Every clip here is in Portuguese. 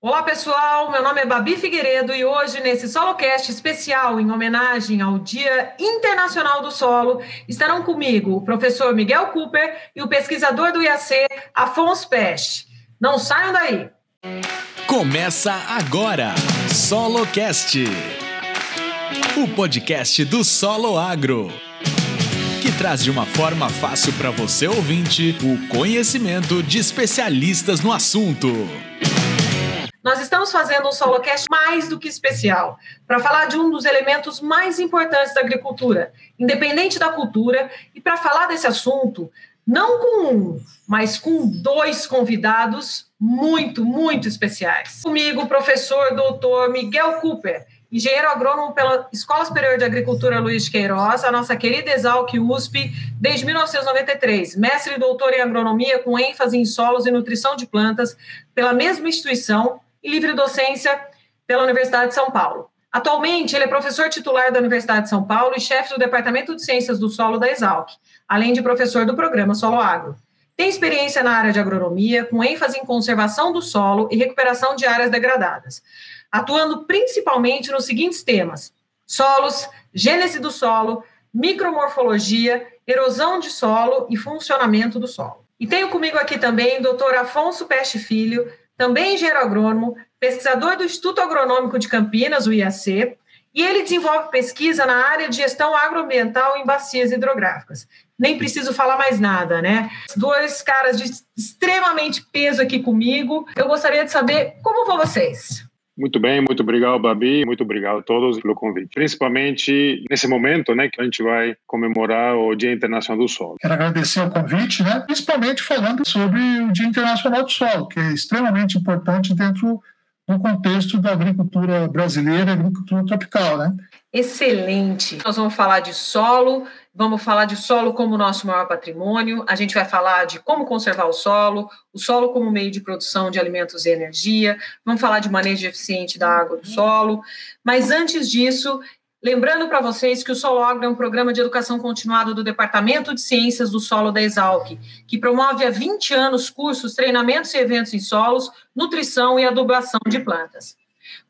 Olá, pessoal. Meu nome é Babi Figueiredo e hoje, nesse SoloCast especial em homenagem ao Dia Internacional do Solo, estarão comigo o professor Miguel Cooper e o pesquisador do IAC, Afonso Peste. Não saiam daí. Começa agora, SoloCast, o podcast do Solo Agro, que traz de uma forma fácil para você ouvinte o conhecimento de especialistas no assunto. Nós estamos fazendo um solocast mais do que especial, para falar de um dos elementos mais importantes da agricultura, independente da cultura, e para falar desse assunto, não com um, mas com dois convidados muito, muito especiais. Comigo, o professor doutor Miguel Cooper, engenheiro agrônomo pela Escola Superior de Agricultura Luiz de Queiroz, a nossa querida Exalc USP, desde 1993, mestre e doutor em agronomia com ênfase em solos e nutrição de plantas pela mesma instituição e livre docência pela Universidade de São Paulo. Atualmente, ele é professor titular da Universidade de São Paulo e chefe do Departamento de Ciências do Solo da Exalc, além de professor do programa Solo Agro. Tem experiência na área de agronomia, com ênfase em conservação do solo e recuperação de áreas degradadas, atuando principalmente nos seguintes temas: solos, gênese do solo, micromorfologia, erosão de solo e funcionamento do solo. E tenho comigo aqui também o doutor Afonso Peste Filho, também engenheiro agrônomo, pesquisador do Instituto Agronômico de Campinas, o IAC, e ele desenvolve pesquisa na área de gestão agroambiental em bacias hidrográficas. Nem preciso falar mais nada, né? Dois caras de extremamente peso aqui comigo. Eu gostaria de saber como vão vocês. Muito bem, muito obrigado, Babi. Muito obrigado a todos pelo convite. Principalmente nesse momento, né, que a gente vai comemorar o Dia Internacional do Solo. Quero agradecer o convite, né, principalmente falando sobre o Dia Internacional do Solo, que é extremamente importante dentro do contexto da agricultura brasileira, agricultura tropical, né? Excelente. Nós vamos falar de solo, vamos falar de solo como nosso maior patrimônio, a gente vai falar de como conservar o solo, o solo como meio de produção de alimentos e energia, vamos falar de manejo eficiente da água do solo, mas antes disso, lembrando para vocês que o Solo Agro é um programa de educação continuada do Departamento de Ciências do Solo da Exalc, que promove há 20 anos cursos, treinamentos e eventos em solos, nutrição e adubação de plantas.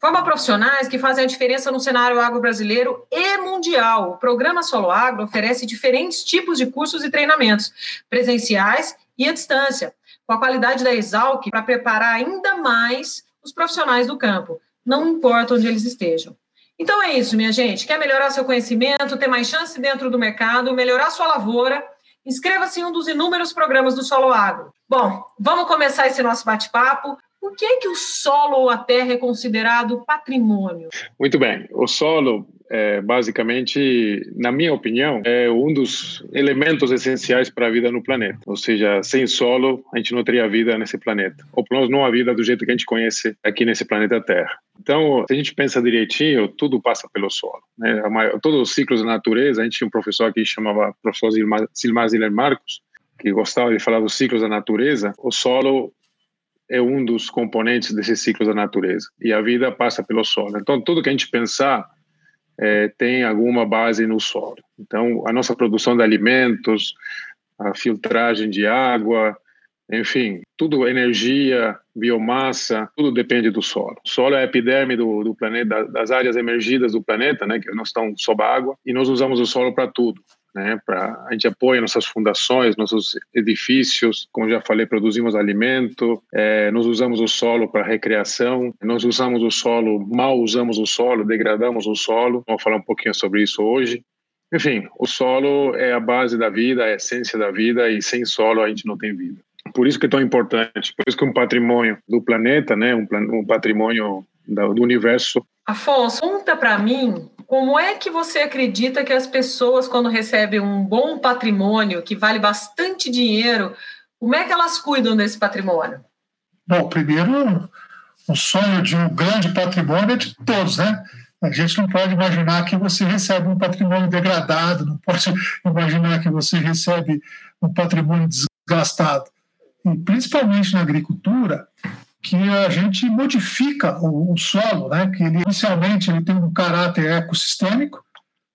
Forma profissionais que fazem a diferença no cenário agro brasileiro e mundial. O programa Solo Agro oferece diferentes tipos de cursos e treinamentos, presenciais e à distância, com a qualidade da Exalc para preparar ainda mais os profissionais do campo, não importa onde eles estejam. Então é isso, minha gente. Quer melhorar seu conhecimento, ter mais chance dentro do mercado, melhorar sua lavoura? Inscreva-se em um dos inúmeros programas do Solo Agro. Bom, vamos começar esse nosso bate-papo. Por que, que o solo ou a terra é considerado patrimônio? Muito bem. O solo, é, basicamente, na minha opinião, é um dos elementos essenciais para a vida no planeta. Ou seja, sem solo, a gente não teria vida nesse planeta. Ou pelo menos não a vida do jeito que a gente conhece aqui nesse planeta Terra. Então, se a gente pensa direitinho, tudo passa pelo solo. Né? Maior, todos os ciclos da natureza, a gente tinha um professor aqui que chamava professor Silmar Marcos, que gostava de falar dos ciclos da natureza. O solo é um dos componentes desses ciclos da natureza. E a vida passa pelo solo. Então, tudo que a gente pensar é, tem alguma base no solo. Então, a nossa produção de alimentos, a filtragem de água, enfim, tudo energia, biomassa, tudo depende do solo. O solo é a epiderme do, do planeta, das áreas emergidas do planeta, né, que não estão sob água, e nós usamos o solo para tudo né? Para a gente apoia nossas fundações, nossos edifícios, como já falei, produzimos alimento, é, nós usamos o solo para recreação, nós usamos o solo, mal usamos o solo, degradamos o solo. Vamos falar um pouquinho sobre isso hoje. Enfim, o solo é a base da vida, a essência da vida e sem solo a gente não tem vida. Por isso que é tão importante, por isso que é um patrimônio do planeta, né, um, um patrimônio do universo. Afonso, conta para mim como é que você acredita que as pessoas, quando recebem um bom patrimônio, que vale bastante dinheiro, como é que elas cuidam desse patrimônio? Bom, primeiro, o sonho de um grande patrimônio é de todos, né? A gente não pode imaginar que você recebe um patrimônio degradado, não pode imaginar que você recebe um patrimônio desgastado. E principalmente na agricultura, que a gente modifica o, o, solo, né? que ele, inicialmente ele tem um caráter ecossistêmico,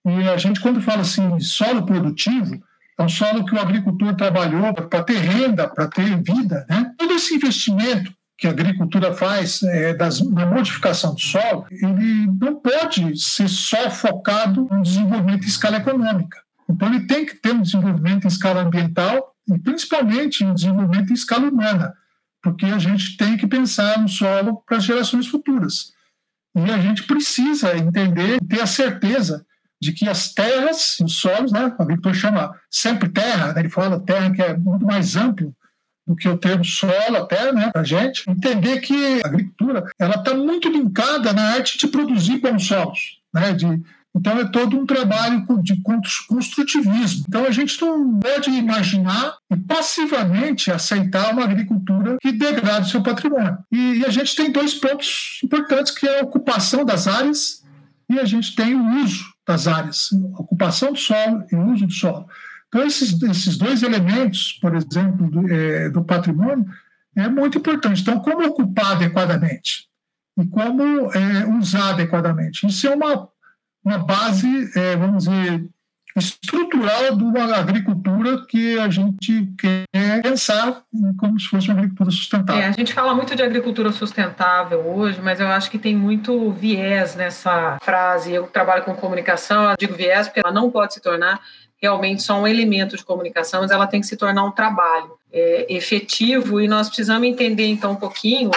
e a gente, quando fala assim, solo produtivo, é um solo que o agricultor trabalhou para ter renda, para ter vida. Né? Todo esse investimento que a agricultura faz é, das, na modificação do solo, ele não pode ser só focado no desenvolvimento em escala econômica. Então, ele tem que ter um desenvolvimento em escala ambiental e, principalmente, um desenvolvimento em escala humana, porque a gente tem que pensar no solo para as gerações futuras. E a gente precisa entender, ter a certeza de que as terras, os solos, né, o agricultor chama sempre terra, né, ele fala terra que é muito mais amplo do que o termo solo até, né, para a gente, entender que a agricultura ela está muito linkada na arte de produzir bons solos, né, de então é todo um trabalho de construtivismo. Então a gente não pode imaginar e passivamente aceitar uma agricultura que degrade o seu patrimônio. E, a gente tem dois pontos importantes que é a ocupação das áreas e a gente tem o uso das áreas, ocupação do solo e uso do solo. Então, esses, esses dois elementos, por exemplo, do, é, do patrimônio, é muito importante. Então, como ocupar adequadamente? E como é, usar adequadamente? Isso é uma, uma base, é, vamos dizer, estrutural de uma agricultura que a gente quer pensar como se fosse uma agricultura sustentável. É, a gente fala muito de agricultura sustentável hoje, mas eu acho que tem muito viés nessa frase. Eu trabalho com comunicação, eu digo viés porque ela não pode se tornar realmente só um elemento de comunicação, mas ela tem que se tornar um trabalho é, efetivo e nós precisamos entender então um pouquinho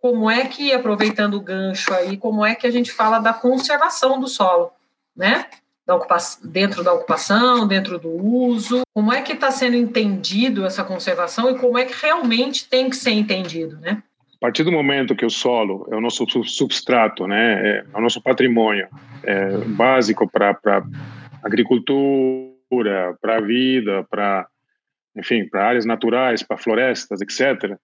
como é que, aproveitando o gancho aí, como é que a gente fala da conservação do solo, né? da ocupação, dentro da ocupação, dentro do uso? Como é que está sendo entendido essa conservação e como é que realmente tem que ser entendido, né? A partir do momento que o solo é o nosso substrato, né, é o nosso patrimônio é básico para agricultura, para a vida, para enfim, para áreas naturais, para florestas, etc.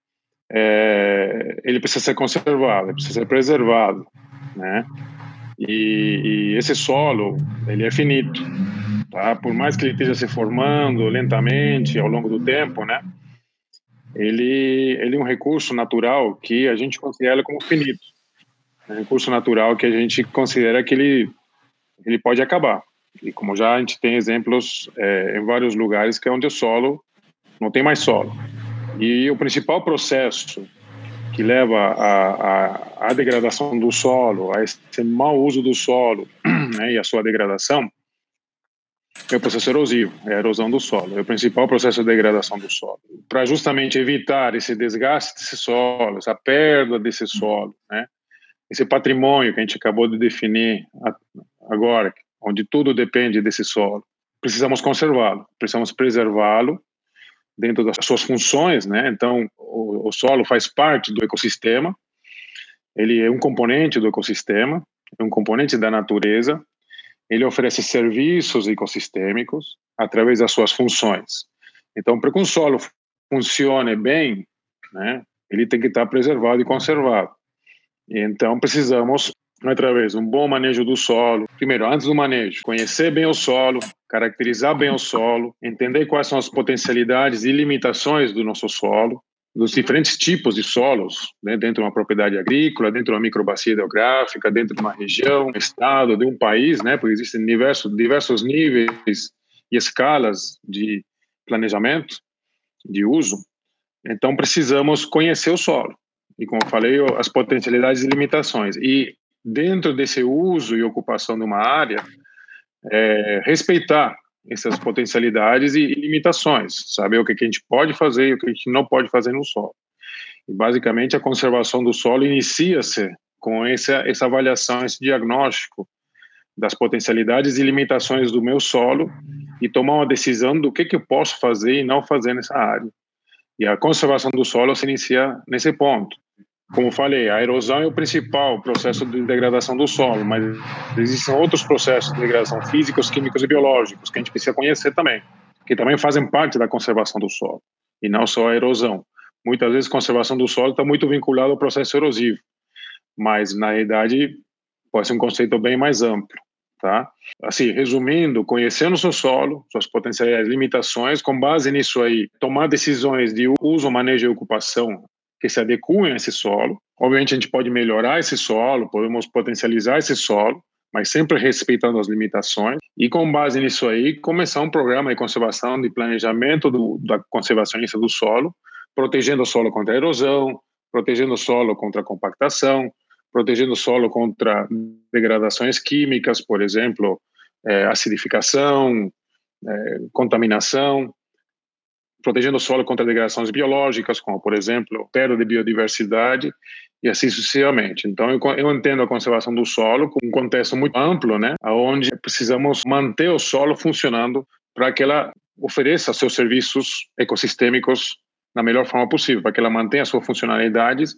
É, ele precisa ser conservado, ele precisa ser preservado, né? E, e, esse solo, ele é finito, tá? Por mais que ele esteja se formando lentamente ao longo do tempo, né? Ele, ele é um recurso natural que a gente considera como finito. É um recurso natural que a gente considera que ele, ele pode acabar. E como já a gente tem exemplos é, em vários lugares que é onde o solo não tem mais solo. E o principal processo que leva à, degradação do solo, a esse mau uso do solo né, e a sua degradação, é o processo erosivo, é a erosão do solo, é o principal processo de degradação do solo. Para justamente evitar esse desgaste desse solo, essa perda desse solo, né, esse patrimônio que a gente acabou de definir agora, onde tudo depende desse solo, precisamos conservá-lo, precisamos preservá-lo dentro das suas funções, né? Então, o, o, solo faz parte do ecossistema, ele é um componente do ecossistema, é um componente da natureza, ele oferece serviços ecossistêmicos através das suas funções. Então, para que um solo funcione bem, né, ele tem que estar preservado e conservado. Então, precisamos através de um bom manejo do solo. Primeiro, antes do manejo, conhecer bem o solo, caracterizar bem o solo, entender quais são as potencialidades e limitações do nosso solo, dos diferentes tipos de solos, né, dentro de uma propriedade agrícola, dentro de uma microbacia hidrográfica, dentro de uma região, estado, de um país, né, porque existem diversos, diversos níveis e escalas de planejamento, de uso. Então, precisamos conhecer o solo. E, como eu falei, as potencialidades e limitações. E dentro desse uso e ocupação de uma área, é, respeitar essas potencialidades e, limitações, saber o que, a gente pode fazer e o que a gente não pode fazer no solo. E basicamente a conservação do solo inicia-se com essa, essa avaliação, esse diagnóstico das potencialidades e limitações do meu solo e tomar uma decisão do que, que eu posso fazer e não fazer nessa área. E a conservação do solo se inicia nesse ponto. Como falei, a erosão é o principal processo de degradação do solo, mas existem outros processos de degradação físicos, químicos e biológicos que a gente precisa conhecer também, que também fazem parte da conservação do solo, e não só a erosão. Muitas vezes a conservação do solo está muito vinculada ao processo erosivo, mas na realidade pode ser um conceito bem mais amplo. Tá? Assim, resumindo, conhecendo o seu solo, suas potenciais limitações, com base nisso aí, tomar decisões de uso, manejo e ocupação que se adequem a esse solo. Obviamente, a gente pode melhorar esse solo, podemos potencializar esse solo, mas sempre respeitando as limitações. E com base nisso aí, começar um programa de conservação, de planejamento do, da conservacionista do solo, protegendo o solo contra a erosão, protegendo o solo contra a compactação, protegendo o solo contra degradações químicas, por exemplo, é, acidificação, é, contaminação, protegendo o solo contra degradações biológicas, como, por exemplo, perda de biodiversidade, e assim sucessivamente. Então, eu, eu entendo a conservação do solo com um contexto muito amplo, né, onde precisamos manter o solo funcionando para que ela ofereça seus serviços ecossistêmicos na melhor forma possível, para que ela mantenha suas funcionalidades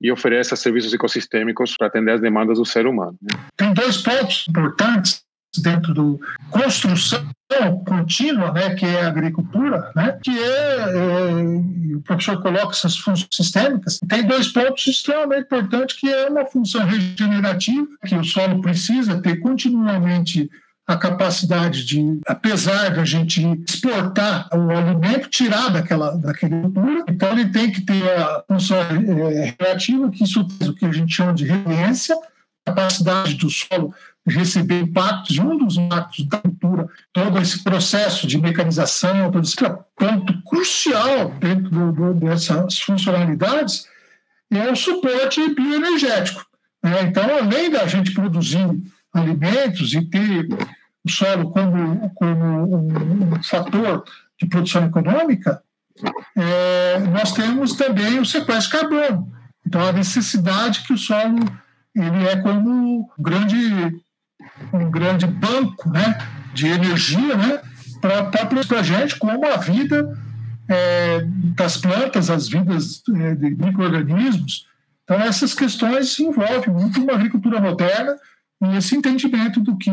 e ofereça serviços ecossistêmicos para atender as demandas do ser humano. Né. Tem dois pontos importantes dentro do construção contínua, né, que é a agricultura, né, que é, é o professor coloca essas funções sistêmicas, tem dois pontos extremamente importantes, que é uma função regenerativa, que o solo precisa ter continuamente a capacidade de, apesar da gente exportar o alimento, tirar daquela, daquela cultura, então ele tem que ter a função é, reativa, que isso é o que a gente chama de resiliência, capacidade do solo receber impactos, e um dos impactos da cultura, todo esse processo de mecanização, todo esse ponto crucial dentro do, do, dessas funcionalidades, é o suporte bioenergético. Né? Então, além da gente produzir alimentos e ter o solo como, como um fator de produção econômica, é, nós temos também o sequestro de carbono. Então, a necessidade que o solo ele é como um grande um grande banco né, de energia né, para a gente, como a vida é, das plantas, as vidas é, de micro-organismos. Então, essas questões envolvem muito uma agricultura moderna e esse entendimento do que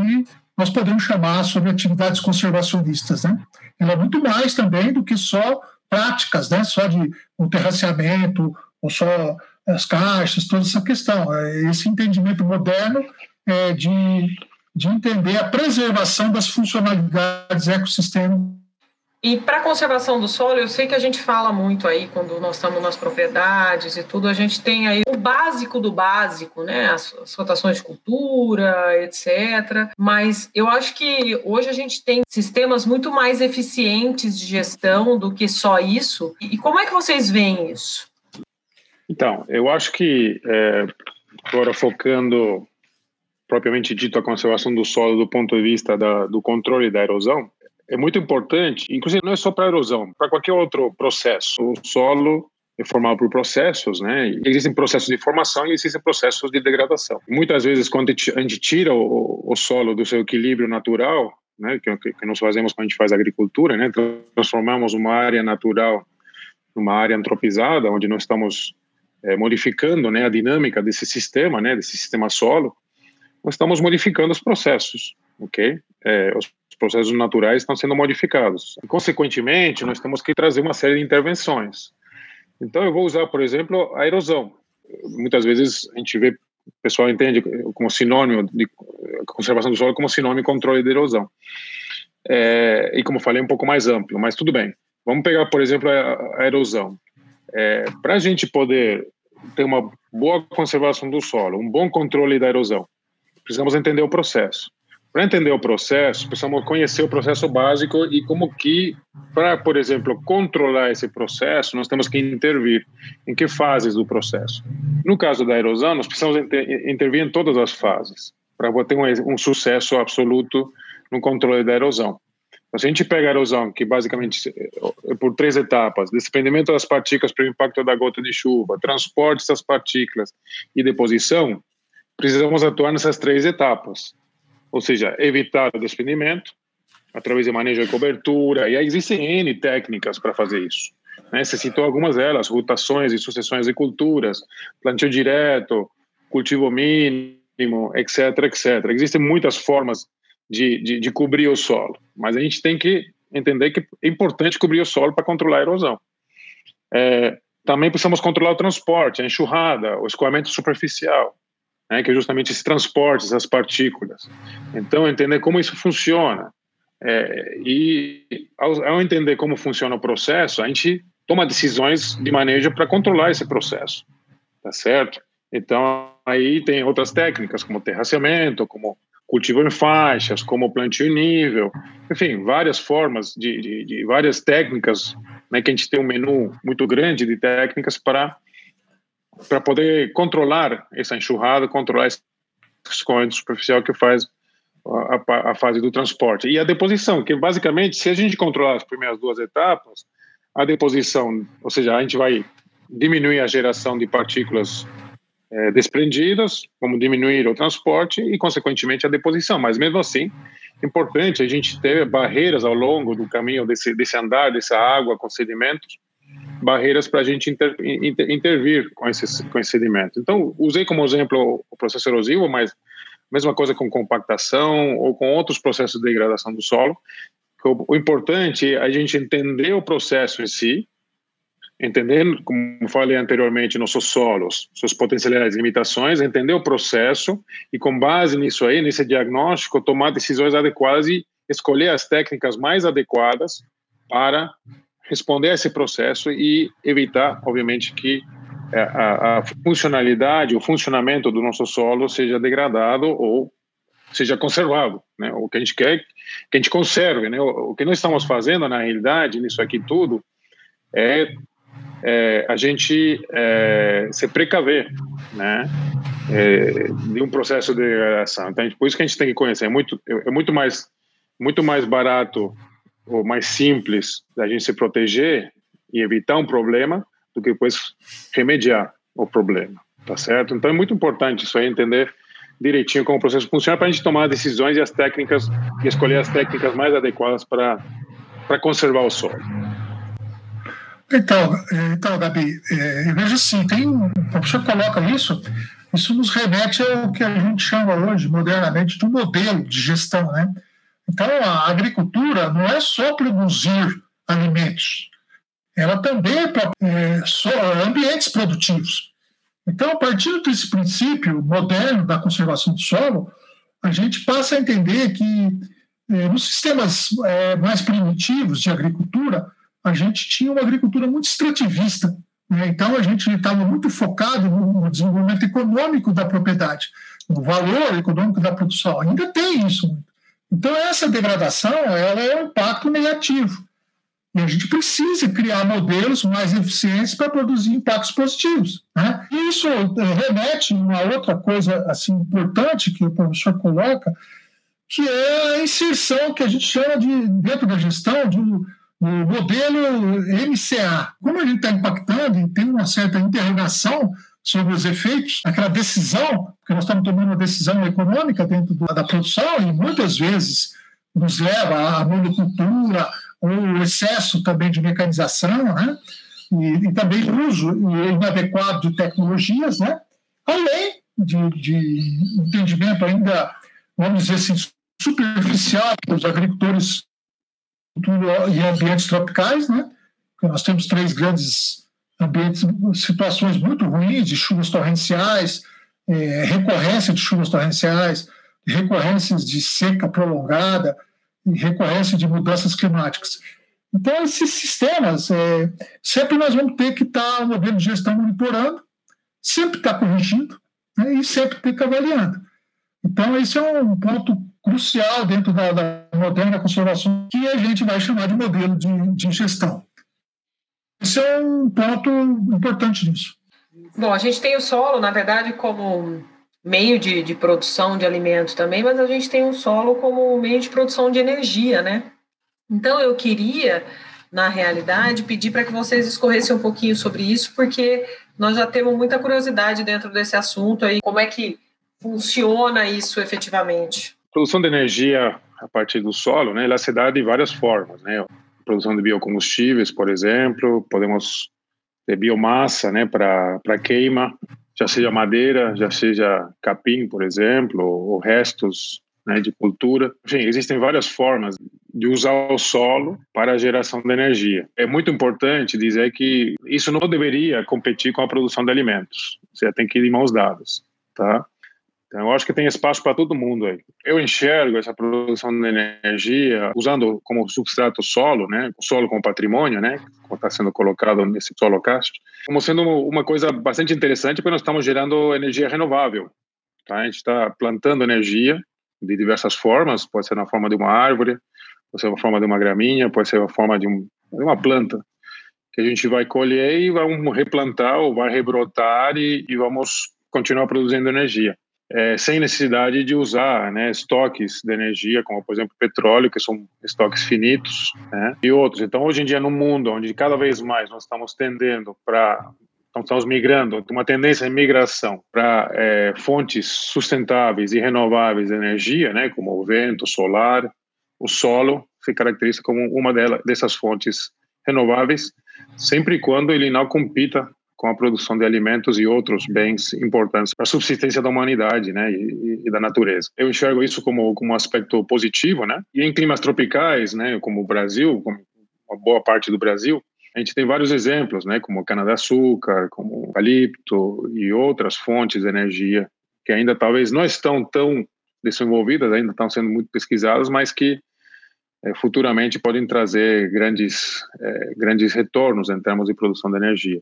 nós podemos chamar sobre atividades conservacionistas. Né? Ela é muito mais também do que só práticas, né? só de um terraceamento, ou só as caixas, toda essa questão. É, esse entendimento moderno é, de de entender a preservação das funcionalidades ecossistêmicas. E para a conservação do solo, eu sei que a gente fala muito aí quando nós estamos nas propriedades e tudo, a gente tem aí o básico do básico, né? As, as rotações de cultura, etc. Mas eu acho que hoje a gente tem sistemas muito mais eficientes de gestão do que só isso. E como é que vocês veem isso? Então, eu acho que é, agora focando propriamente dito a conservação do solo do ponto de vista da, do controle da erosão é muito importante, inclusive não é só para erosão, para qualquer outro processo. O solo é formado por processos, né? Existem processos de formação e existem processos de degradação. muitas vezes, quando a gente tira o, o solo do seu equilíbrio natural, né, que, que nós fazemos quando a gente faz agricultura, né, transformamos uma área natural numa área antropizada, onde nós estamos é, modificando né, a dinâmica desse sistema, né, desse sistema solo, nós estamos modificando os processos, ok? É, os processos naturais estão sendo modificados. Consequentemente, nós temos que trazer uma série de intervenções. Então, eu vou usar, por exemplo, a erosão. Muitas vezes a gente vê, o pessoal entende como sinônimo de conservação do solo como sinônimo de controle de erosão. É, e como falei, um pouco mais amplo, mas tudo bem. Vamos pegar, por exemplo, a, a erosão. É, Para a gente poder ter uma boa conservação do solo, um bom controle da erosão, precisamos entender o processo. Para entender o processo, precisamos conhecer o processo básico e como que, para, por exemplo, controlar esse processo, nós temos que intervir em que fases do processo. No caso da erosão, nós precisamos inter intervir em todas as fases para ter um, um sucesso absoluto no controle da erosão. Então, se a gente pega a erosão, que basicamente é por três etapas, desprendimento das partículas pelo impacto da gota de chuva, transporte dessas partículas e deposição, precisamos atuar nessas três etapas. Ou seja, evitar o desprendimento, através de manejo de cobertura, e aí existem N técnicas para fazer isso. Né? Você citou algumas delas, rotações e sucessões de culturas, plantio direto, cultivo mínimo, etc, etc. Existem muitas formas de, de, de cobrir o solo, mas a gente tem que entender que é importante cobrir o solo para controlar a erosão. É, também precisamos controlar o transporte, a enxurrada, o escoamento superficial né, que é justamente esse transporte, essas partículas. Então, entender como isso funciona. É, e ao, ao, entender como funciona o processo, a gente toma decisões de manejo para controlar esse processo, tá certo? Então, aí tem outras técnicas, como terraceamento, como cultivo em faixas, como plantio em nível, enfim, várias formas de, de, de várias técnicas, né, que a gente tem um menu muito grande de técnicas para para poder controlar essa enxurrada, controlar esse escoamento superficial que faz a, a, fase do transporte. E a deposição, que basicamente, se a gente controlar as primeiras duas etapas, a deposição, ou seja, a gente vai diminuir a geração de partículas é, desprendidas, como diminuir o transporte e, consequentemente, a deposição. Mas, mesmo assim, é importante a gente ter barreiras ao longo do caminho desse, desse andar, dessa água com sedimentos, barreiras para a gente inter, inter, intervir com esse, com esse sedimento. Então, usei como exemplo o processo erosivo, mas mesma coisa com compactação ou com outros processos de degradação do solo. O, o importante é a gente entender o processo em si, entender, como falei anteriormente, nossos solos, suas potencialidades e limitações, entender o processo e, com base nisso aí, nesse diagnóstico, tomar decisões adequadas e escolher as técnicas mais adequadas para responder a esse processo e evitar, obviamente, que é, a, a funcionalidade, o funcionamento do nosso solo seja degradado ou seja conservado, né? O que a gente quer que a gente conserve, né? O, o que nós estamos fazendo na realidade nisso aqui tudo é, é a gente é, se precaver, né? É, de um processo de degradação. Então, por isso que a gente tem que conhecer. É muito, é muito mais, muito mais barato ou mais simples da gente se proteger e evitar um problema do que depois remediar o problema, tá certo? Então é muito importante isso aí, entender direitinho como o processo funciona para a gente tomar decisões e as técnicas e escolher as técnicas mais adequadas para para conservar o solo. Então, é, então Gabi, é, eu vejo assim, tem o professor coloca isso, isso nos remete ao que a gente chama hoje, modernamente, de um modelo de gestão, né? Então, a agricultura não é só produzir alimentos, ela também é é, ambientes produtivos. Então, a partir desse princípio moderno da conservação do solo, a gente passa a entender que é, nos sistemas é, mais primitivos de agricultura, a gente tinha uma agricultura muito extrativista. Né? Então, a gente estava muito focado no desenvolvimento econômico da propriedade, no valor econômico da produção. Ainda tem isso. Então, essa degradação ela é um impacto negativo. E a gente precisa criar modelos mais eficientes para produzir impactos positivos. Né? Isso eh, remete a uma outra coisa assim, importante que o professor coloca, que é a inserção que a gente chama de, dentro da gestão, de um, modelo MCA. Como a gente está impactando e tem uma certa interrogação sobre os efeitos, aquela decisão, porque nós estamos tomando uma decisão econômica dentro da produção e muitas vezes nos leva à monocultura, o excesso também de mecanização, né? E, e também uso inadequado de tecnologias, né? Além de, de entendimento ainda, vamos dizer assim, superficial dos agricultores e ambientes tropicais, né? Porque nós temos três grandes ambientes, situações muito ruins de chuvas torrenciais, é, recorrência de chuvas torrenciais, recorrências de seca prolongada, recorrência de mudanças climáticas. Então, esses sistemas, é, sempre nós vamos ter que estar, tá, o modelo de gestão monitorando, sempre estar tá corrigindo né, e sempre ter que avaliando. Então, esse é um ponto crucial dentro da, da moderna conservação que a gente vai chamar de modelo de, de gestão. Esse é um ponto importante nisso. Bom, a gente tem o solo, na verdade, como meio de, de produção de alimentos também, mas a gente tem o solo como meio de produção de energia, né? Então eu queria, na realidade, pedir para que vocês escorressem um pouquinho sobre isso, porque nós já temos muita curiosidade dentro desse assunto aí, como é que funciona isso efetivamente. A produção de energia a partir do solo, né, ela se dá de várias formas, né? Produção de biocombustíveis, por exemplo, podemos ter biomassa, né, para queima, já seja madeira, já seja capim, por exemplo, ou restos né, de cultura. Enfim, existem várias formas de usar o solo para a geração de energia. É muito importante dizer que isso não deveria competir com a produção de alimentos. Você tem que ir de mãos dadas, tá? Então, eu acho que tem espaço para todo mundo aí. Eu enxergo essa produção de energia usando como substrato solo, né, o solo como patrimônio, né, como está sendo colocado nesse solocast, como sendo uma coisa bastante interessante, porque nós estamos gerando energia renovável. Tá? A gente está plantando energia de diversas formas, pode ser na forma de uma árvore, pode ser na forma de uma graminha, pode ser na forma de, um, de uma planta. que a gente vai colher e vamos replantar ou vai rebrotar e, e vamos continuar produzindo energia. É, sem necessidade de usar né, estoques de energia, como por exemplo petróleo, que são estoques finitos, né, e outros. Então, hoje em dia, no mundo onde cada vez mais nós estamos tendendo para estamos migrando, uma tendência de migração para é, fontes sustentáveis e renováveis de energia, né, como o vento, o solar, o solo, se caracteriza como uma delas, dessas fontes renováveis, sempre quando ele não compita com a produção de alimentos e outros bens importantes para a subsistência da humanidade, né, e, e, da natureza. Eu enxergo isso como como um aspecto positivo, né? E em climas tropicais, né, como o Brasil, como uma boa parte do Brasil, a gente tem vários exemplos, né, como cana-de-açúcar, como eucalipto e outras fontes de energia que ainda talvez não estão tão desenvolvidas, ainda estão sendo muito pesquisadas, mas que é, futuramente podem trazer grandes, é, grandes retornos em termos de produção de energia.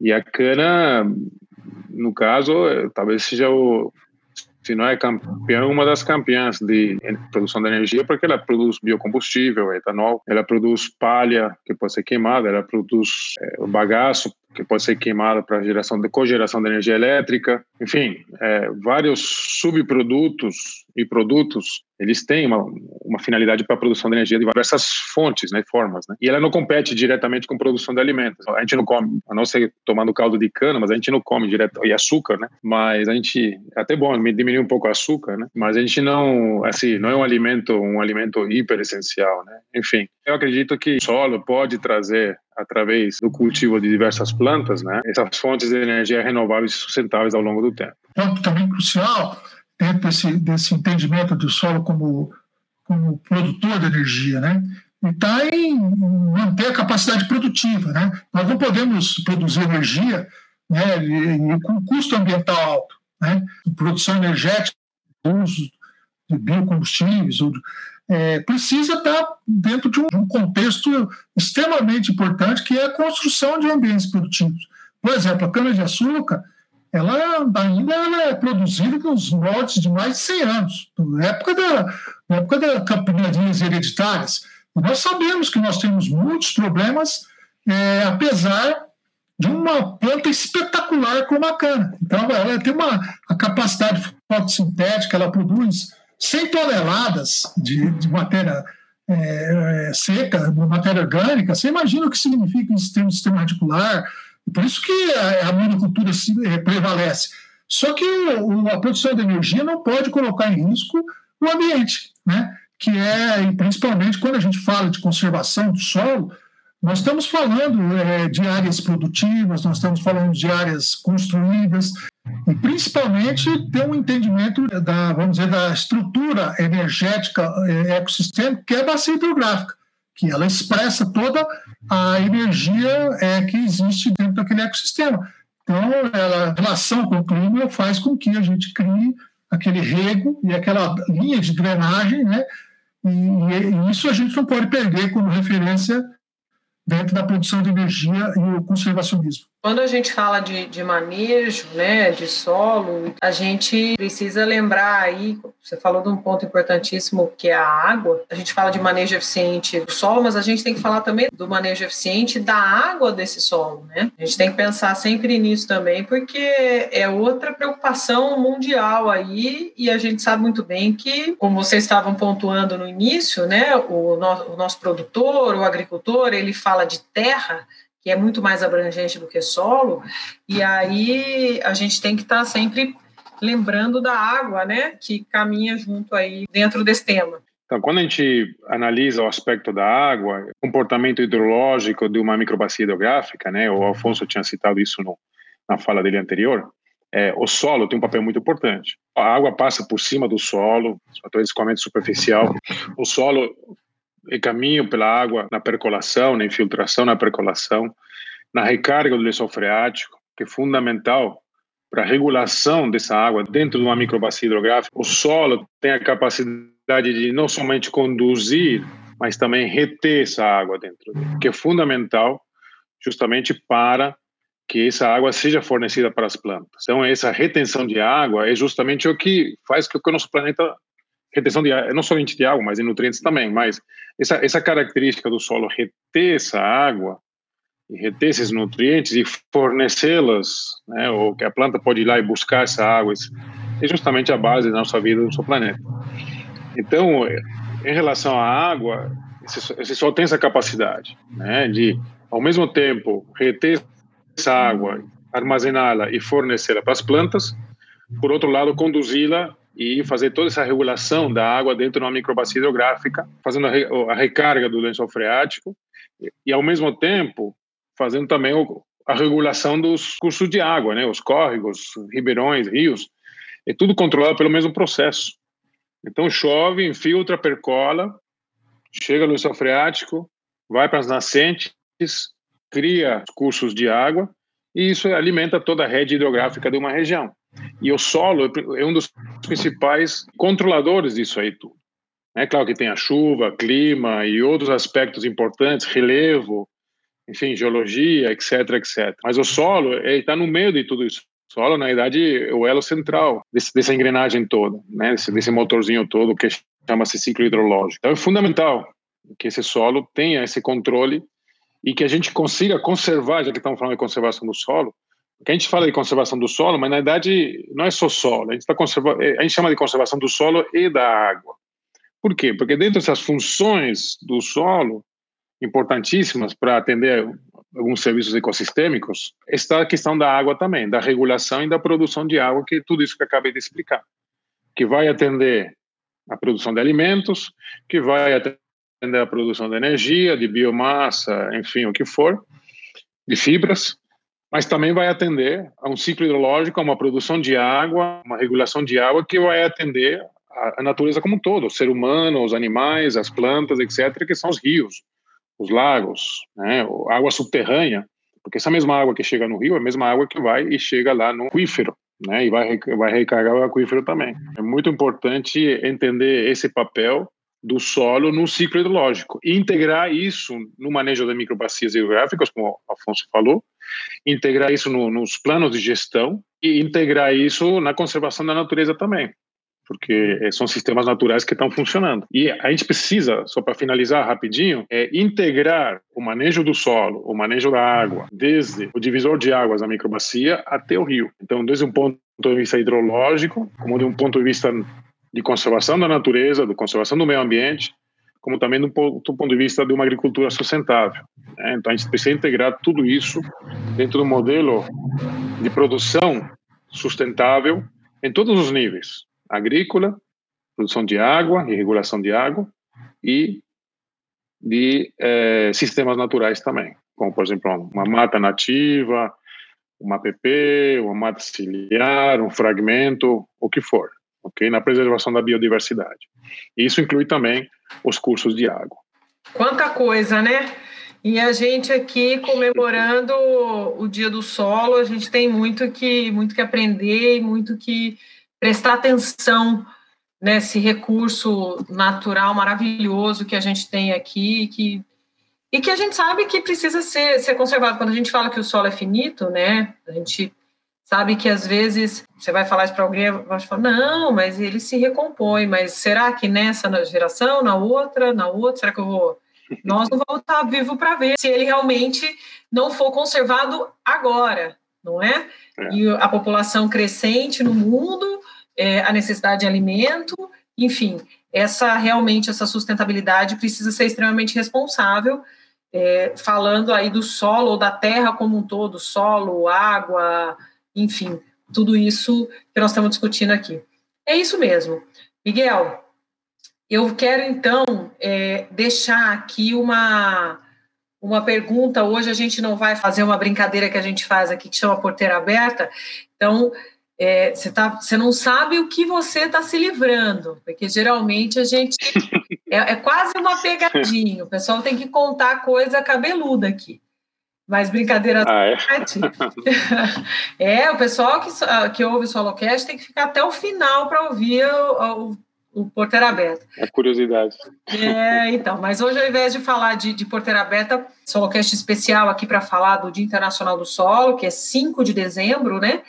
E a cana, no caso, é, talvez seja o, se não é campeã, uma das campeãs de produção de energia, porque ela produz biocombustível, etanol, ela produz palha, que pode ser queimada, ela produz é, bagaço, que pode ser queimada para geração de cogeração de energia elétrica, enfim, é, vários subprodutos e produtos eles têm uma, uma finalidade para a produção de energia de diversas fontes, né, formas, né? E ela não compete diretamente com produção de alimentos. A gente não come, a não ser tomando caldo de cana, mas a gente não come direto e açúcar, né? Mas a gente é até bom diminuir um pouco o açúcar, né? Mas a gente não, assim, não é um alimento, um alimento hiper essencial, né? Enfim, eu acredito que o solo pode trazer através do cultivo de diversas plantas, né? Essas fontes de energia renováveis e sustentáveis ao longo do tempo. Ponto também crucial dentro desse, desse entendimento do solo como, como produtor de energia, né? E está em manter a capacidade produtiva, né? Nós não podemos produzir energia né, e, com custo ambiental alto, né? Produção energética, uso de biocombustíveis, ou, é, precisa estar dentro de um contexto extremamente importante que é a construção de ambientes produtivos. Por exemplo, a cana-de-açúcar ela ainda ela é produzida nos moldes de mais de 100 anos, na época da, na época da campanhas hereditárias. E nós sabemos que nós temos muitos problemas, é, apesar de uma planta espetacular como a cana. Então, ela tem uma a capacidade fotossintética, ela produz 100 toneladas de, de matéria é, é seca, matéria orgânica. Você imagina o que significa isso um sistema radicular, por isso que a, a monocultura se, prevalece. Só que o, a produção de energia não pode colocar em risco o ambiente, né? que é, principalmente quando a gente fala de conservação do solo, nós estamos falando é, de áreas produtivas, nós estamos falando de áreas construídas, e principalmente ter um entendimento da, vamos dizer, da estrutura energética é, ecossistêmica, que é a bacia hidrográfica que ela expressa toda a energia é, que existe dentro daquele ecossistema. Então, ela, a relação com o clima faz com que a gente crie aquele rego e aquela linha de drenagem, né? E, e isso a gente não pode perder como referência dentro da produção de energia e o conservacionismo. Quando a gente fala de, de manejo, né, de solo, a gente precisa lembrar aí, você falou de um ponto importantíssimo que é a água. A gente fala de manejo eficiente do solo, mas a gente tem que falar também do manejo eficiente da água desse solo, né? A gente tem que pensar sempre nisso também, porque é outra preocupação mundial aí, e a gente sabe muito bem que, como vocês estavam pontuando no início, né, o, no, o nosso produtor, o agricultor, ele fala de terra, que é muito mais abrangente do que solo, e aí a gente tem que estar tá sempre lembrando da água, né, que caminha junto aí dentro desse tema. Então, quando a gente analisa o aspecto da água, comportamento hidrológico de uma microbacia hidrográfica, né, o Alfonso tinha citado isso no, na fala dele anterior, é, o solo tem um papel muito importante. A água passa por cima do solo, todo escoamento superficial. O solo caminho pela água na percolação, na infiltração, na percolação, na recarga do lençol freático, que é fundamental para a regulação dessa água dentro de uma microbacia hidrográfica. O solo tem a capacidade de não somente conduzir, mas também reter essa água dentro dele, que é fundamental justamente para que essa água seja fornecida para as plantas. Então, essa retenção de água é justamente o que faz com que o nosso planeta retenção de não somente de água, mas de nutrientes também, mas essa, essa característica do solo reter essa água e reter esses nutrientes e fornecê-las, né, ou que a planta pode ir lá e buscar essa água, é justamente a base da nossa vida no nosso planeta. Então, em relação à água, esse, esse tem essa capacidade, né, de ao mesmo tempo reter essa água, armazená-la e fornecê-la para as plantas, por outro lado, conduzi-la e fazer toda essa regulação da água dentro de uma microbacia hidrográfica, fazendo a, recarga do lençol freático e, ao mesmo tempo, fazendo também a regulação dos cursos de água, né? Os córregos, ribeirões, rios, é tudo controlado pelo mesmo processo. Então chove, infiltra, percola, chega no lençol freático, vai para as nascentes, cria cursos de água e isso alimenta toda a rede hidrográfica de uma região. E o solo é um dos principais controladores disso aí tudo. É claro que tem a chuva, clima e outros aspectos importantes, relevo, enfim, geologia, etc, etc. Mas o solo está no meio de tudo isso. O solo, na verdade, é o elo central desse, dessa engrenagem toda, né? desse, desse motorzinho todo que chama-se ciclo hidrológico. Então é fundamental que esse solo tenha esse controle e que a gente consiga conservar, já que estamos falando de conservação do solo, porque a gente fala de conservação do solo, mas na verdade não é só solo, a gente, tá conserva, é, a gente chama de conservação do solo e da água. Por quê? Porque dentro dessas funções do solo, importantíssimas para atender alguns serviços ecossistêmicos, está a questão da água também, da regulação e da produção de água, que é tudo isso que acabei de explicar, que vai atender a produção de alimentos, que vai atender a produção de energia, de biomassa, enfim, o que for, de fibras, mas também vai atender a um ciclo hidrológico, a uma produção de água, uma regulação de água que vai atender a, natureza como um todo, o ser humano, os animais, as plantas, etc., que são os rios, os lagos, né, a água subterrânea, porque essa mesma água que chega no rio é a mesma água que vai e chega lá no aquífero, né, e vai, vai recarregar o aquífero também. É muito importante entender esse papel do solo no ciclo hidrológico e integrar isso no manejo das microbacias hidrográficas, como o Afonso falou, integrar isso no, nos planos de gestão e integrar isso na conservação da natureza também, porque eh, são sistemas naturais que estão funcionando. E a gente precisa, só para finalizar rapidinho, é integrar o manejo do solo, o manejo da água, desde o divisor de águas da microbacia até o rio. Então, desde um ponto de vista hidrológico, como de um ponto de vista de conservação da natureza, de conservação do meio ambiente, como também do ponto, do ponto de vista de uma agricultura sustentável. Né? Então, a gente precisa integrar tudo isso dentro do modelo de produção sustentável em todos os níveis: agrícola, produção de água e regulação de água, e de eh, sistemas naturais também, como, por exemplo, uma mata nativa, uma APP, uma mata ciliar, um fragmento, o que for ok? Na preservação da biodiversidade. Isso inclui também os cursos de água. Quanta coisa, né? E a gente aqui comemorando o Dia do Solo, a gente tem muito que muito que aprender e muito que prestar atenção nesse recurso natural maravilhoso que a gente tem aqui, que e que a gente sabe que precisa ser, ser conservado. Quando a gente fala que o solo é finito, né? A gente sabe que às vezes você vai falar isso para alguém, vai falar, não, mas ele se recompõe, mas será que nessa geração, na outra, na outra, será que eu vou... Nós não vamos estar vivos para ver se ele realmente não for conservado agora, não é? é. E a população crescente no mundo, é, a necessidade de alimento, enfim, essa realmente essa sustentabilidade precisa ser extremamente responsável, é, falando aí do solo ou da terra como um todo, solo, água, enfim, tudo isso que nós estamos discutindo aqui. É isso mesmo. Miguel, eu quero então é, deixar aqui uma, uma pergunta. Hoje a gente não vai fazer uma brincadeira que a gente faz aqui que chama porteira aberta. Então, é, você, tá, você não sabe o que você está se livrando, porque geralmente a gente. É, é quase uma pegadinha. O pessoal tem que contar coisa cabeluda aqui. Mas brincadeira ah, é? é, o pessoal que, que ouve o Solocast tem que ficar até o final para ouvir o, o, o Porteira Aberta. A curiosidade. É, então, mas hoje, ao invés de falar de, de Porteira Aberta, Solocast especial aqui para falar do Dia Internacional do Solo, que é 5 de dezembro, né?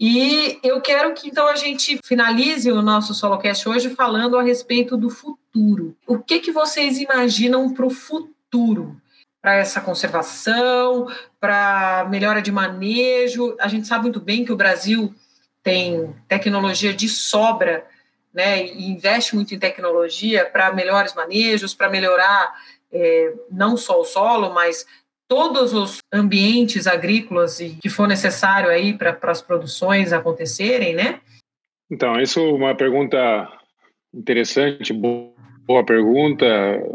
E eu quero que então a gente finalize o nosso Solocast hoje falando a respeito do futuro. O que, que vocês imaginam para o futuro? Para essa conservação, para melhora de manejo. A gente sabe muito bem que o Brasil tem tecnologia de sobra, né, e investe muito em tecnologia para melhores manejos, para melhorar é, não só o solo, mas todos os ambientes agrícolas e que for necessário aí para as produções acontecerem, né? Então, isso é uma pergunta interessante, boa pergunta,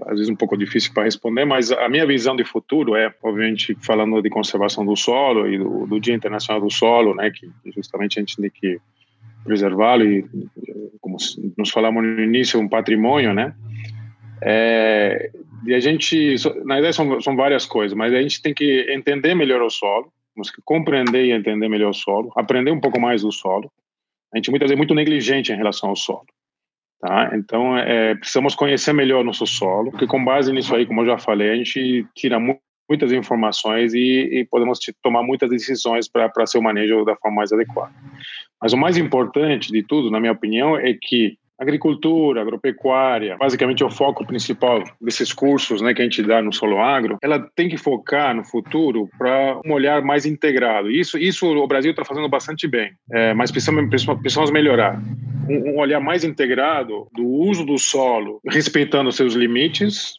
às vezes um pouco difícil para responder, mas a minha visão de futuro é, obviamente, falando de conservação do solo e do, do Dia Internacional do Solo, né, que justamente a gente tem que preservá-lo e, como nos falamos no início, um patrimônio, né? É, e a gente, na verdade, são, são várias coisas, mas a gente tem que entender melhor o solo, temos que compreender e entender melhor o solo, aprender um pouco mais do solo. A gente muitas vezes é muito negligente em relação ao solo. Tá? Então, é, precisamos conhecer melhor nosso solo, porque com base nisso aí, como eu já falei, a gente tira mu muitas informações e, e podemos tomar muitas decisões para ser o manejo da forma mais adequada. Mas o mais importante de tudo, na minha opinião, é que agricultura, agropecuária, basicamente é o foco principal desses cursos né, que a gente dá no Solo Agro, ela tem que focar no futuro para um olhar mais integrado. Isso, isso o Brasil está fazendo bastante bem, é, mas precisamos, precisamos melhorar. Um, olhar mais integrado do uso do solo, respeitando seus limites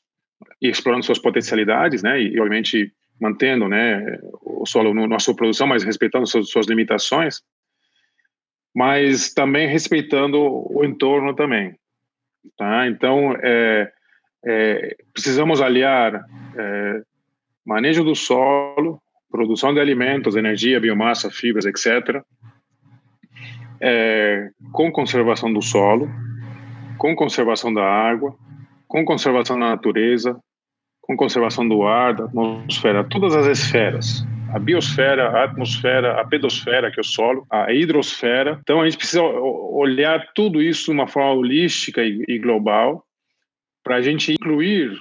e explorando suas potencialidades, né, e, obviamente mantendo né, o solo na sua produção, mas respeitando suas, suas limitações mas também respeitando o entorno também. Tá? Então, é, é, precisamos aliar é, manejo do solo, produção de alimentos, energia, biomassa, fibras, etc., é, com conservação do solo, com conservação da água, com conservação da natureza, com conservação do ar, da atmosfera, todas as esferas a biosfera, a atmosfera, a pedosfera, que é o solo, a hidrosfera. Então a gente precisa olhar tudo isso de uma forma holística e, e global para a gente incluir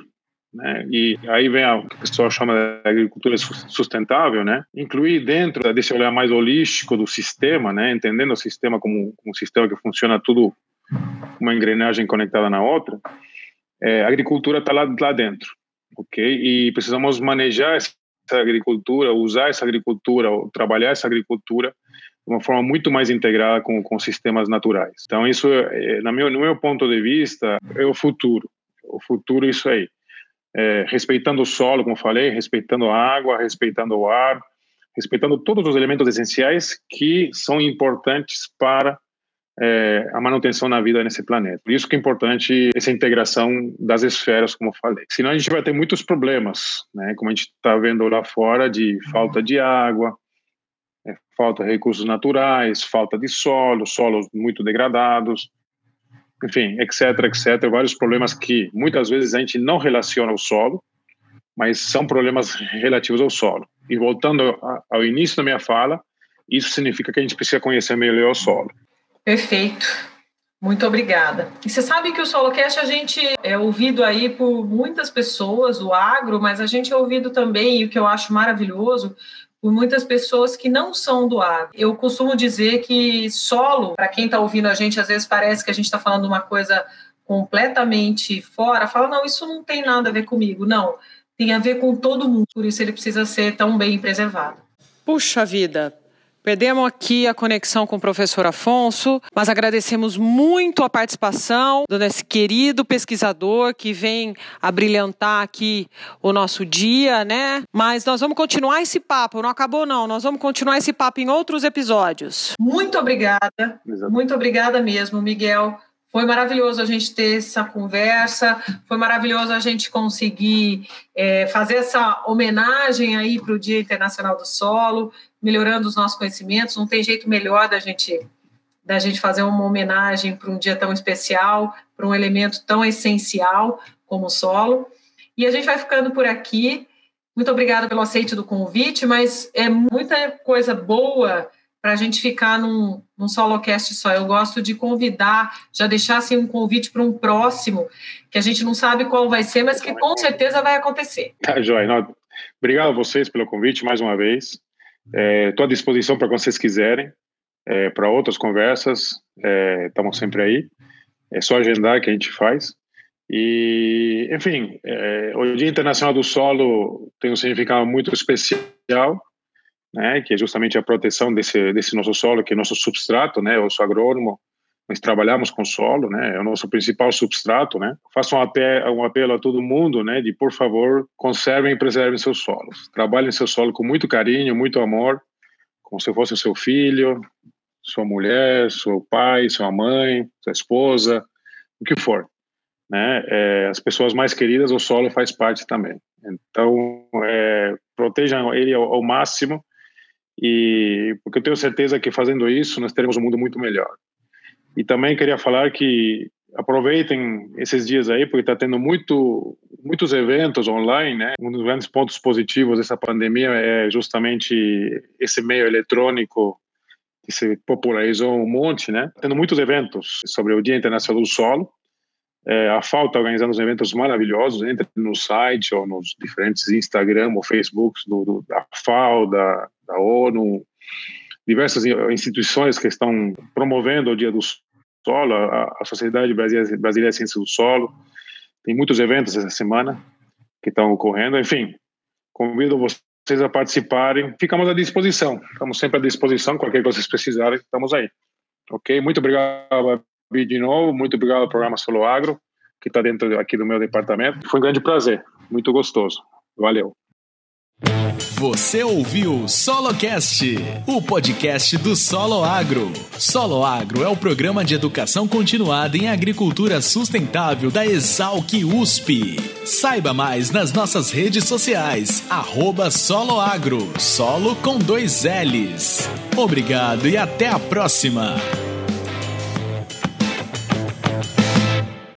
né? E aí vem a, que o pessoal chama de agricultura sustentável, né? Incluir dentro desse olhar mais holístico do sistema, né? Entendendo o sistema como, um sistema que funciona tudo uma engrenagem conectada na outra, é, a agricultura está lá, lá dentro, ok? E precisamos manejar essa agricultura, usar essa agricultura, trabalhar essa agricultura de uma forma muito mais integrada com, com sistemas naturais. Então, isso, é, na meu, no meu ponto de vista, é o futuro. O futuro é isso aí. É, respeitando o solo, como falei, respeitando a água, respeitando o ar, respeitando todos os elementos essenciais que são importantes para é, a manutenção na vida nesse planeta. Por isso que é importante essa integração das esferas, como falei. Senão a gente vai ter muitos problemas, né? como a gente está vendo lá fora, de falta de água, é, falta de recursos naturais, falta de solo, solos muito degradados, enfim, etc, etc. Vários problemas que muitas vezes a gente não relaciona ao solo, mas são problemas relativos ao solo. E voltando ao início da minha fala, isso significa que a gente precisa conhecer melhor o solo. Perfeito. Muito obrigada. E você sabe que o SoloCast a gente é ouvido aí por muitas pessoas, o agro, mas a gente é ouvido também, e o que eu acho maravilhoso, por muitas pessoas que não são do agro. Eu costumo dizer que solo, para quem está ouvindo a gente, às vezes parece que a gente está falando uma coisa completamente fora, fala, não, isso não tem nada a ver comigo. Não, tem a ver com todo mundo, por isso ele precisa ser tão bem preservado. Puxa vida, Perdemos aqui a conexão com o professor Afonso, mas agradecemos muito a participação do nosso querido pesquisador que vem a brilhantar aqui o nosso dia, né? Mas nós vamos continuar esse papo, não acabou não, nós vamos continuar esse papo em outros episódios. Muito obrigada, muito obrigada mesmo, Miguel. Foi maravilhoso a gente ter essa conversa, foi maravilhoso a gente conseguir é, fazer essa homenagem aí para o Dia Internacional do Solo melhorando os nossos conhecimentos. Não tem jeito melhor da gente da gente fazer uma homenagem para um dia tão especial, para um elemento tão essencial como o solo. E a gente vai ficando por aqui. Muito obrigada pelo aceite do convite, mas é muita coisa boa para a gente ficar num, num solocast só. Eu gosto de convidar, já deixar assim, um convite para um próximo, que a gente não sabe qual vai ser, mas que com certeza vai acontecer. Tá, Joia. Obrigado a vocês pelo convite mais uma vez. Estou é, à disposição para quando vocês quiserem, é, para outras conversas, estamos é, sempre aí. É só agendar que a gente faz. E, enfim, é, o Dia Internacional do Solo tem um significado muito especial, né, que é justamente a proteção desse, desse nosso solo, que é nosso substrato, né, eu sou agrônomo, nós trabalhamos com solo, né, é o nosso principal substrato, né. Faço um apelo, um apelo a todo mundo, né, de por favor conservem e preservem seus solos, trabalhem seu solo com muito carinho, muito amor, como se fosse o seu filho, sua mulher, seu pai, sua mãe, sua esposa, o que for, né. É, as pessoas mais queridas, o solo faz parte também. Então, é, protejam ele ao, ao máximo e porque eu tenho certeza que fazendo isso nós teremos um mundo muito melhor. E também queria falar que aproveitem esses dias aí, porque está tendo muito, muitos eventos online, né? Um dos grandes pontos positivos dessa pandemia é justamente esse meio eletrônico que se popularizou um monte, né? Tendo muitos eventos sobre o Dia Internacional do Solo. É, a está organizando uns eventos maravilhosos, entre no site ou nos diferentes Instagram ou Facebooks do, do, da FAO, da, da ONU, diversas instituições que estão promovendo o Dia do Solo, a, a Sociedade Brasileira, Brasileira de Ciências do Solo. Tem muitos eventos essa semana que estão ocorrendo. Enfim, convido vocês a participarem. Ficamos à disposição. Estamos sempre à disposição. Qualquer coisa que vocês precisarem, estamos aí. Ok? Muito obrigado, Babi, de novo. Muito obrigado ao programa Solo Agro, que está dentro aqui do meu departamento. Foi um grande prazer. Muito gostoso. Valeu. Você ouviu SoloCast, o podcast do Solo Agro. Solo Agro é o programa de educação continuada em agricultura sustentável da Exalc USP. Saiba mais nas nossas redes sociais, arroba Solo Agro, solo com dois L's. Obrigado e até a próxima!